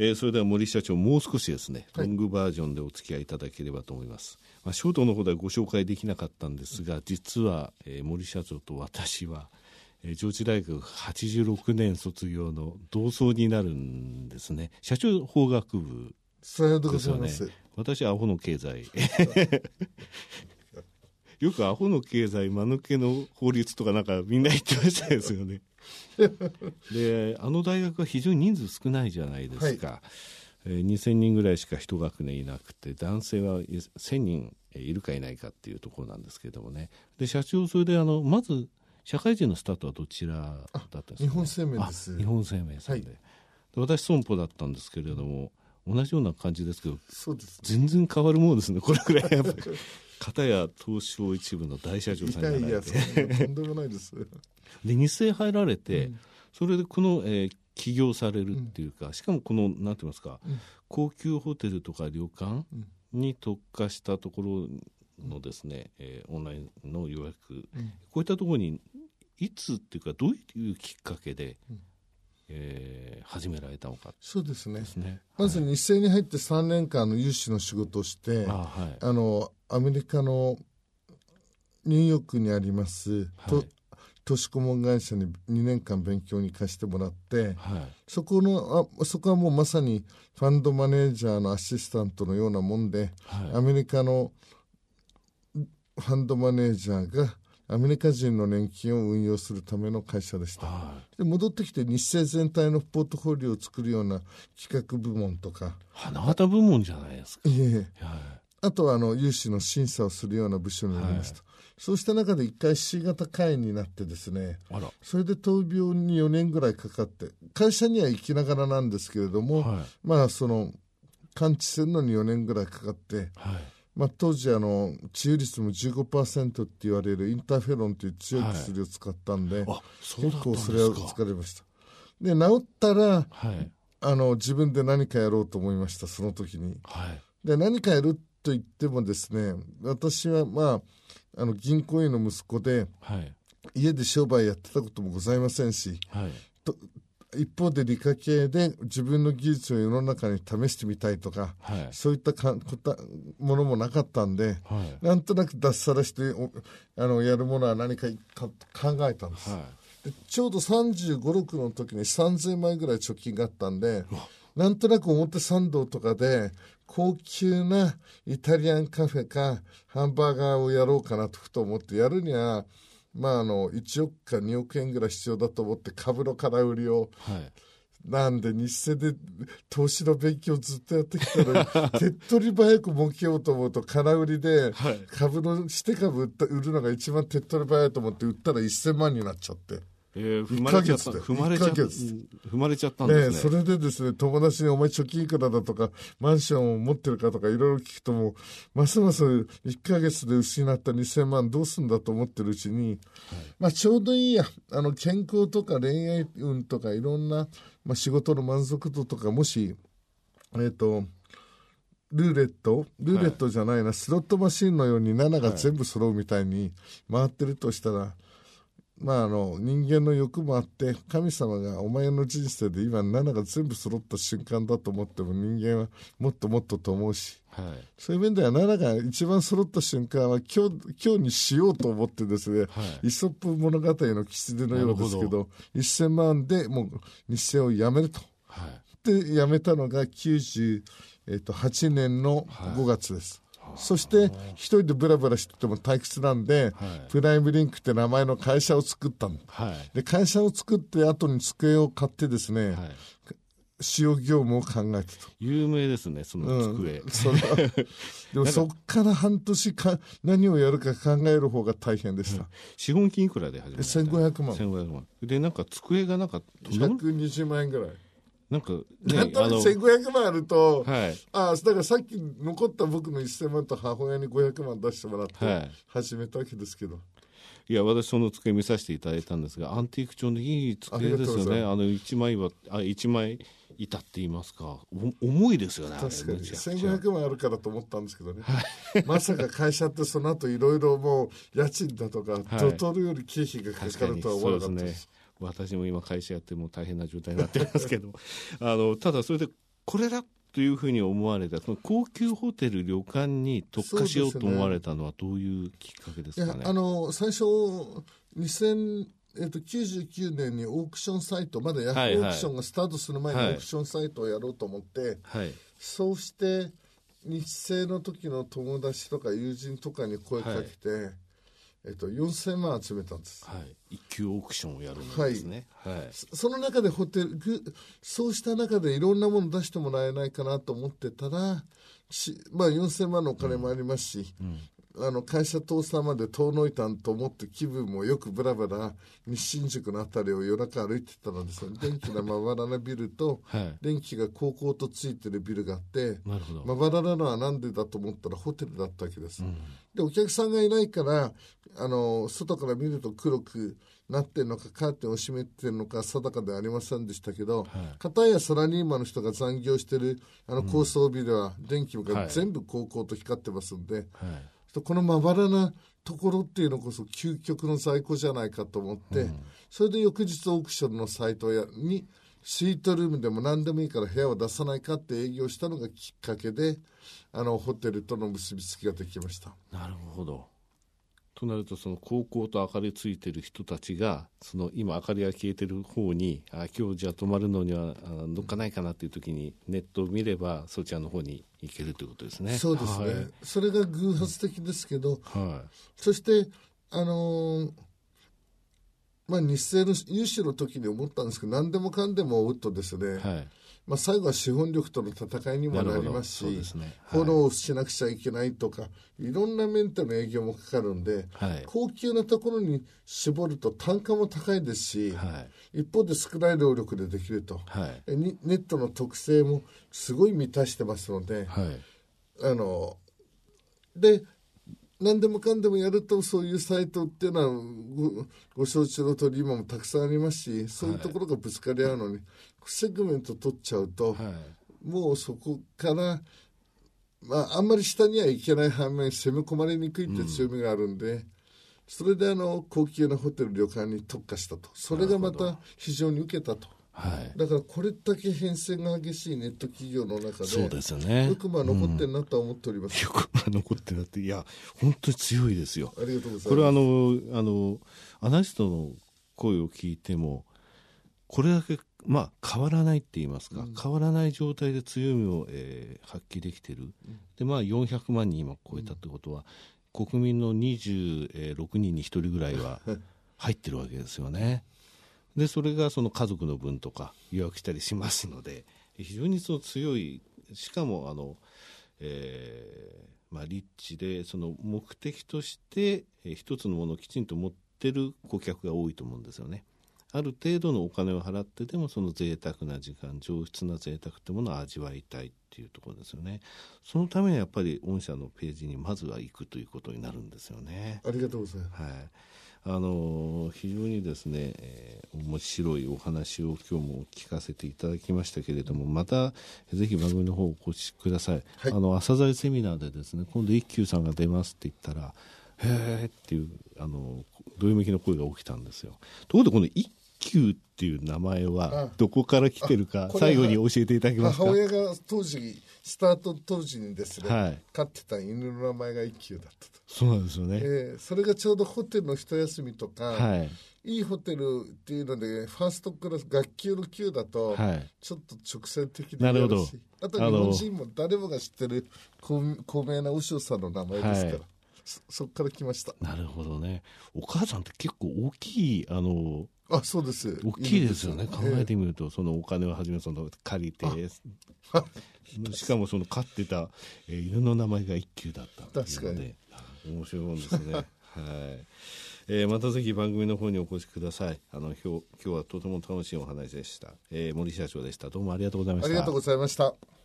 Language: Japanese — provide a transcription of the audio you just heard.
えー、それでは森社長、もう少しですね、ロングバージョンでお付き合いいただければと思います。まあ、ショートの方ではご紹介できなかったんですが、実は、えー、森社長と私は、えー、上智大学86年卒業の同窓になるんですね。社長法学部ですよね。私、アホの経済。よくアホの経済、間抜けの法律とかなんかみんな言ってましたですよね。で、あの大学は非常に人数少ないじゃないですか。はい、えー、2000人ぐらいしか一学年いなくて、男性は1000人いるかいないかっていうところなんですけれどもね。で、社長、それであの、まず、社会人のスタートはどちらだったんですか、ね、日本生命です。日本生命さんで。はい、で私、損保だったんですけれども、同じような感じですけど、そうです、全然変わるものですね、これくらいやっぱり。片や東証一部の大社長さんじゃないいやいや、とんでもないです。で、日生入られて、うん、それでこの、えー、起業されるっていうか、うん、しかもこの、なんて言いますか、うん、高級ホテルとか旅館に特化したところのですね、えー、オンラインの予約、こういったところに、いつっていうか、どういうきっかけで、えー、始められたのか。そうですね、ね、まず日生に入って3年間の融資の仕事をして、あはい、あのアメリカのニューヨークにあります、はい、都市顧問会社に2年間勉強に行かせてもらって、はい、そこのあそこはもうまさにファンドマネージャーのアシスタントのようなもんで、はい、アメリカのファンドマネージャーがアメリカ人の年金を運用するための会社でした。はい、で戻ってきて日清全体のポートフォリオを作るような企画部門とか。花形部門じゃないですか。いえ。はい、あとはあの融資の審査をするような部署になりました。はい、そうした中で一回 C 型会員になってですね、それで闘病に4年ぐらいかかって、会社には行きながらなんですけれども、まあその、完治するのに4年ぐらいかかって、はい。まあ、当時あの治癒率も15%って言われるインターフェロンという強い薬を使ったんで、はい、結構それは疲れました。で治ったら、はい、あの自分で何かやろうと思いましたその時に、はい、で何かやると言ってもですね私はまああの銀行員の息子で、家で商売やってたこともございませんし、一方で理科系で自分の技術を世の中に試してみたいとか、はい、そういったかものもなかったんで、はい、なんとなく脱サラしてあのやるものは何か考えたんです、はい、でちょうど3 5 6の時に3000万円ぐらい貯金があったんでなんとなく表参道とかで高級なイタリアンカフェかハンバーガーをやろうかなとふと思ってやるにはまあ、あの1億か2億円ぐらい必要だと思って株の空売りを、はい、なんで日生で投資の勉強ずっとやってきたのに 手っ取り早く儲けようと思うと空売りで株のして株売った売るのが一番手っ取り早いと思って売ったら1000万になっちゃって。えー、踏まれちゃった。踏まれちゃった。踏まれちゃったんですね。それでですね、友達にお前貯金いくらだとか、マンションを持ってるかとかいろいろ聞くとも、ますます1ヶ月で失った2000万どうすんだと思ってるうちに、はい、まあちょうどいいや、あの健康とか恋愛運とかいろんな、まあ仕事の満足度とかもし、えっ、ー、と、ルーレットルーレットじゃないな、はい、スロットマシンのように7が全部揃うみたいに回ってるとしたら、はいまあ、あの人間の欲もあって神様がお前の人生で今7が全部揃った瞬間だと思っても人間はもっともっとと思うし、はい、そういう面では7が一番揃った瞬間は今日今日にしようと思ってですね、はい、イソップ物語の狐のようですけどど。1000万でもう日清をやめると。はい、でやめたのが98年の5月です。そして一人でブラブラしてても退屈なんで、はい、プライムリンクって名前の会社を作ったの、はい、で会社を作って後に机を買ってですね、はい。使用業務を考えてと。有名ですねその机、うん、そ でもそっから半年か何をやるか考える方が大変でした、うん、資本金いくらで始めた1500万。1500万。でなんか机がなんか120万円ぐらいなんか、ね、なんとなく1500万あると、はい、あだからさっき残った僕の1000万と母親に500万出してもらって始めたわけですけど。はいいや私その机見させていただいたんですがアンティーク調のいい机ですよね。あの一枚はあ一枚板って言いますか。重いですよね確かに。1500万あるからと思ったんですけどね、まさか会社ってその後いろいろもう家賃だとか、はい、取るより経費がかかるとは思わなかったです私も今会社やっても大変な状態になってますけど あのただそれでこれだというふうに思われたその高級ホテル旅館に特化しようと思われたのはどういうきっかけですかね？あの最初2000えっと、99年にオークションサイトまだヤフーオークションがスタートする前にオークションサイトをやろうと思って、はい、そうして日生の時の友達とか友人とかに声かけて、はい、えっと、4000万集めたんです、はい、一級オークションをやるんですね、はい、はい、その中でホテルそうした中でいろんなもの出してもらえないかなと思ってたらまあ、4000万のお金もありますし、うんうんあの会社倒産まで遠のいたんと思って気分もよくぶらぶら西新宿の辺りを夜中歩いてたらですね電気がまばらなビルと、電気が高校とついてるビルがあってまばらなのは何でだと思ったらホテルだったわけです、うん、でお客さんがいないからあの外から見ると黒くなってるのかカーテンを閉めてるのか定かではありませんでしたけど、はい、片やサラリーマンの人が残業してるあの高層ビルは電気が全部高校と光ってますんで、はいこのまばらなところっていうのこそ究極の在庫じゃないかと思って、うん、それで翌日オークションのサイトやにスイートルームでも何でもいいから部屋を出さないかって営業したのがきっかけであのホテルとの結びつきができました。なるほどとなるとその高校と明かりついてる人たちがその今明かりが消えてる方にあ今日じゃあ泊まるのにはどっかないかなっていう時にネットを見ればそちらの方に行けるということですね。そうですね、はい、それが偶発的ですけど、はい、そしてあのー、まあ、日清の融資の時に思ったんですけど何でもかんでも追うとですね、はいまあ、最後は資本力との戦いにもなりますし、ね。はい、フォローしなくちゃいけないとかいろんなメンテの営業もかかるんで、はい、高級なところに絞ると単価も高いですし、はい、一方で少ない労力でできると、ネットの特性もすごい満たしてますので、あので何でもかんでもやるとそういうサイトっていうのはごご承知の通り今もたくさんありますしそういうところがぶつかり合うのに、セグメント取っちゃうと、はい、もうそこから、まあ、あんまり下にはいけない反面攻め込まれにくいって強みがあるんで、うん、それであの高級なホテル旅館に特化したと。それがまた非常に受けたと。はい、だからこれだけ変遷が激しいネット企業の中でそうですよね。よくまあ残ってるなとは思っております、うん、よくまあ残ってるなっていや本当に強いですよ。ありがとうございます。これはあのあのアナリストの声を聞いてもこれだけまあ、変わらないって言いますか、うん、変わらない状態で強みを、えー、発揮できてる、うん、でまあ、400万人今超えたってことは、うん、国民の26人に1人ぐらいは入ってるわけですよね。でそれがその家族の分とか予約したりしますので非常にその強いしかもあの、えーまあ、リッチでその目的として、えー、一つのものをきちんと持ってる顧客が多いと思うんですよね。ある程度のお金を払ってでもその贅沢な時間上質な贅沢ってものを味わいたいっていうところですよね。そのためにやっぱり御社のページにまずは行くということになるんですよね。ありがとうございます、はい。あの非常にですね、えー、面白いお話を今日も聞かせていただきましたけれどもまたぜひ番組の方お越しください、はい、あの朝鮮セミナーでですね今度一休さんが出ますって言ったらへえっていうあのどよめきの声が起きたんですよ。ところでこの一球っていう名前はどこから来てるか最後に教えていただけますか？母親が当時スタート当時にですね、はい、飼ってた犬の名前が一休だったと。そうなんですよね、えー、それがちょうどホテルの一休みとか、はい、いいホテルっていうのでファーストクラス学級の級だとちょっと直線的でなるほど。あと日本人も誰もが知ってる高名な和尚さんの名前ですから、はいそっから来ました。なるほどね。お母さんって結構大きいあのあそうです。大きいですよね。考えてみると、えー、そのお金をはじめその借りてしかもその飼ってた、えー、犬の名前が一休だった確かに。面白いもんですね。はい。えー、またぜひ番組の方にお越しください。あの今日今日はとても楽しいお話でした、えー、森社長でした。どうもありがとうございました。ありがとうございました